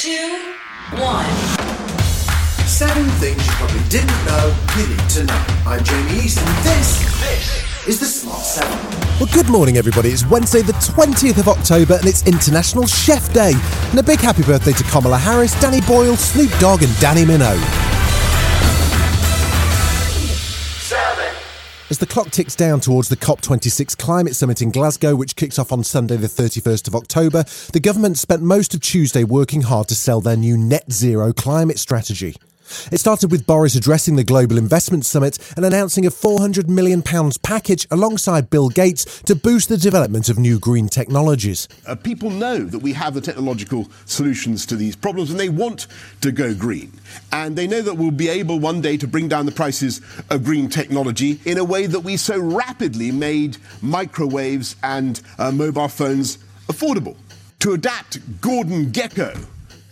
two, one. Seven things you probably didn't know you need to know. I'm Jamie East, and this, this is the Smart 7. Well, good morning, everybody. It's Wednesday, the 20th of October, and it's International Chef Day. And a big happy birthday to Kamala Harris, Danny Boyle, Snoop Dogg, and Dannii Minogue. As the clock ticks down towards the COP26 climate summit in Glasgow, which kicks off on Sunday, the 31st of October, the government spent most of Tuesday working hard to sell their new net zero climate strategy. It started with Boris addressing the Global Investment Summit and announcing a £400 million package alongside Bill Gates to boost the development of new green technologies. Uh, people know that we have the technological solutions to these problems and they want to go green. And they know that we'll be able one day to bring down the prices of green technology in a way that we so rapidly made microwaves and uh, mobile phones affordable. To adapt Gordon Gekko,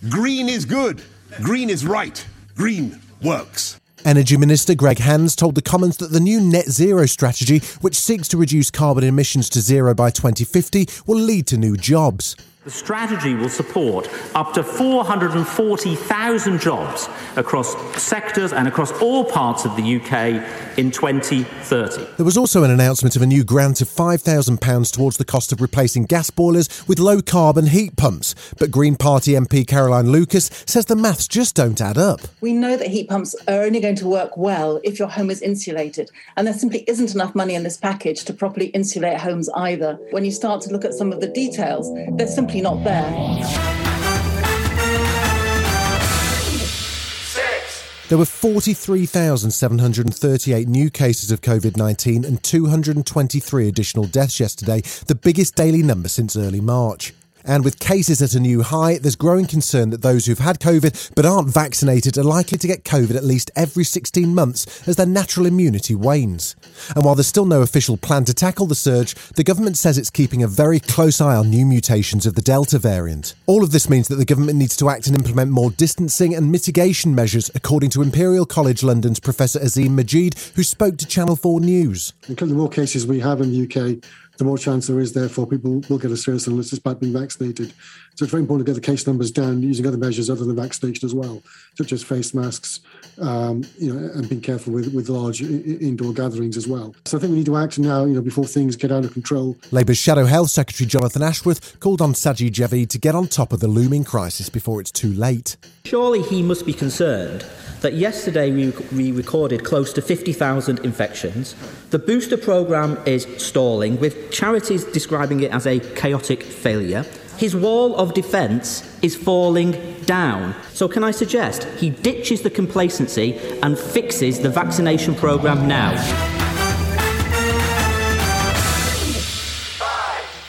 green is good, green is right. Green works. Energy Minister Greg Hands told the Commons that the new net zero strategy, which seeks to reduce carbon emissions to zero by 2050, will lead to new jobs. The strategy will support up to 440,000 jobs across sectors and across all parts of the UK in 2030. There was also an announcement of a new grant of £5,000 towards the cost of replacing gas boilers with low carbon heat pumps. But Green Party MP Caroline Lucas says the maths just don't add up. We know that heat pumps are only going to work well if your home is insulated. And there simply isn't enough money in this package to properly insulate homes either. When you start to look at some of the details, there's simply not there. There were 43,738 new cases of COVID 19 and 223 additional deaths yesterday, the biggest daily number since early March. And with cases at a new high, there's growing concern that those who've had COVID but aren't vaccinated are likely to get COVID at least every 16 months as their natural immunity wanes. And while there's still no official plan to tackle the surge, the government says it's keeping a very close eye on new mutations of the Delta variant. All of this means that the government needs to act and implement more distancing and mitigation measures, according to Imperial College London's Professor Azeem Majeed, who spoke to Channel 4 News. Because the more cases we have in the UK, the more chance there is, therefore, people will get a serious illness despite being vaccinated. So it's very important to get the case numbers down using other measures other than vaccination as well, such as face masks, um, you know, and being careful with, with large indoor gatherings as well. So I think we need to act now, you know, before things get out of control. Labour's Shadow Health Secretary Jonathan Ashworth called on Sajid Javid to get on top of the looming crisis before it's too late. Surely he must be concerned that yesterday we, we recorded close to 50,000 infections. The booster programme is stalling, with charities describing it as a chaotic failure. His wall of defence is falling down. So, can I suggest he ditches the complacency and fixes the vaccination programme now?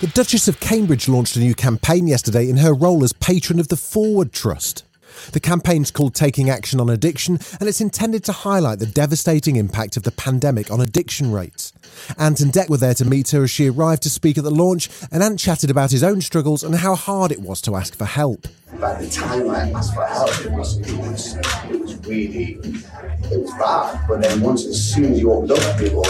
The Duchess of Cambridge launched a new campaign yesterday in her role as patron of the Forward Trust. The campaign's called Taking Action on Addiction, and it's intended to highlight the devastating impact of the pandemic on addiction rates. Ant and Dec were there to meet her as she arrived to speak at the launch, and Ant chatted about his own struggles and how hard it was to ask for help. By the time I asked for help, it was, it was, it was really, it was bad. But then once, as soon as you opened up to people,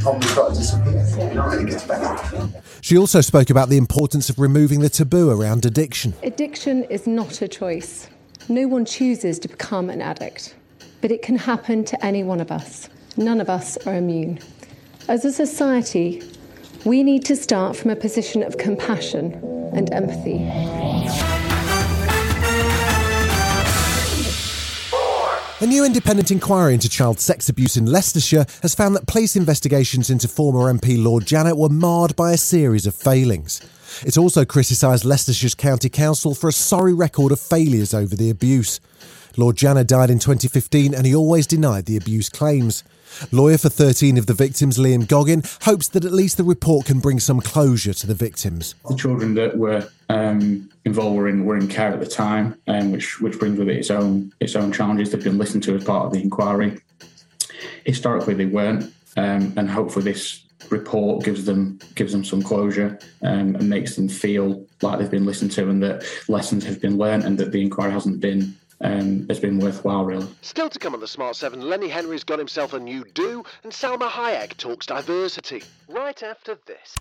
problems start to disappear, and it gets better. She also spoke about the importance of removing the taboo around addiction. Addiction is not a choice. No one chooses to become an addict, but it can happen to any one of us. None of us are immune. As a society, we need to start from a position of compassion and empathy. A new independent inquiry into child sex abuse in Leicestershire has found that police investigations into former MP Lord Janner were marred by a series of failings. It also criticised Leicestershire's County Council for a sorry record of failures over the abuse. Lord Janner died in 2015 and he always denied the abuse claims. Lawyer for 13 of the victims, Liam Goggin, hopes that at least the report can bring some closure to the victims. The children that were um, involved were in, were in care at the time, um, which which brings with it its own its own challenges. They've been listened to as part of the inquiry. Historically, they weren't, um, and hopefully this report gives them gives them some closure um, and makes them feel like they've been listened to and that lessons have been learned and that the inquiry hasn't been um, has been worthwhile, really. Still to come on the Smart 7, Lenny Henry's got himself a new do, and Salma Hayek talks diversity. Right after this.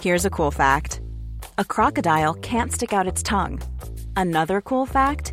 Here's a cool fact a crocodile can't stick out its tongue. Another cool fact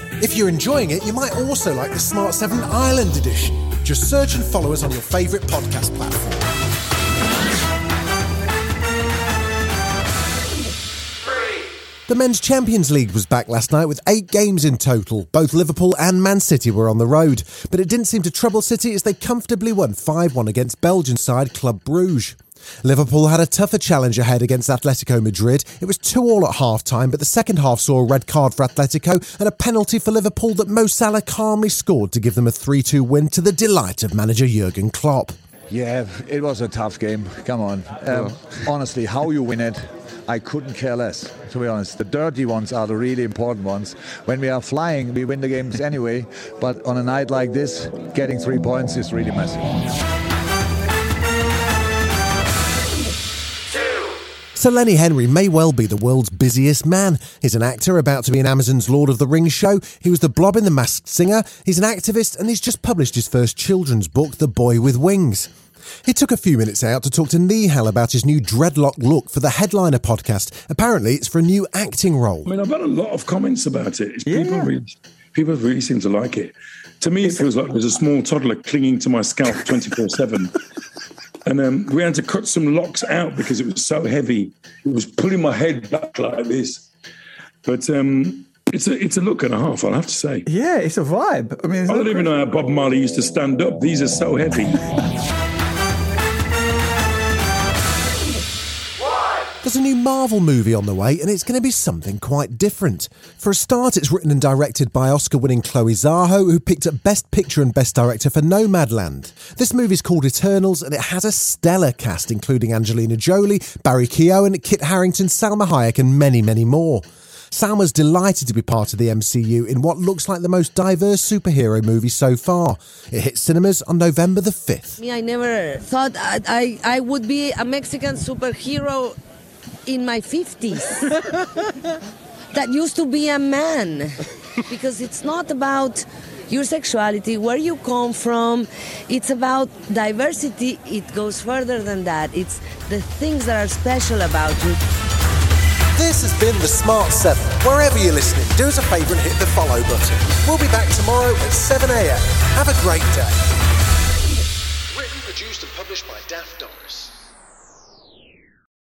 If you're enjoying it, you might also like the Smart 7 Ireland edition. Just search and follow us on your favourite podcast platform. The Men's Champions League was back last night with eight games in total. Both Liverpool and Man City were on the road, but it didn't seem to trouble City as they comfortably won 5 1 against Belgian side Club Bruges. Liverpool had a tougher challenge ahead against Atletico Madrid. It was 2 all at half time, but the second half saw a red card for Atletico and a penalty for Liverpool that Mo Salah calmly scored to give them a 3 2 win to the delight of manager Jurgen Klopp. Yeah, it was a tough game. Come on. Um, honestly, how you win it, I couldn't care less, to be honest. The dirty ones are the really important ones. When we are flying, we win the games anyway, but on a night like this, getting three points is really massive. So Lenny Henry may well be the world's busiest man. He's an actor about to be in Amazon's Lord of the Rings show. He was the Blob in The Masked Singer. He's an activist and he's just published his first children's book, The Boy with Wings. He took a few minutes out to talk to Nihal about his new dreadlock look for the Headliner podcast. Apparently, it's for a new acting role. I mean, I've had a lot of comments about it. It's People, really, people really seem to like it. To me, it feels like there's a small toddler clinging to my scalp 24 7. And um, we had to cut some locks out because it was so heavy. It was pulling my head back like this. But um, it's a it's a look and a half, I'll have to say. Yeah, it's a vibe. I mean, I don't even know how Bob Marley used to stand up. These are so heavy. There's a new Marvel movie on the way, and it's going to be something quite different. For a start, it's written and directed by Oscar winning Chloe Zhao, who picked up Best Picture and Best Director for Nomadland. This movie's called Eternals, and it has a stellar cast, including Angelina Jolie, Barry Keoghan, Kit Harington, Salma Hayek, and many, many more. Salma's delighted to be part of the MCU in what looks like the most diverse superhero movie so far. It hits cinemas on November the 5th. Me, I never thought I, I, I would be a Mexican superhero in my 50s. that used to be a man. Because it's not about your sexuality, where you come from. It's about diversity. It goes further than that. It's the things that are special about you. This has been The Smart 7. Wherever you're listening, do us a favour and hit the follow button. We'll be back tomorrow at 7am. Have a great day. Written, produced, and published by Daft Doris.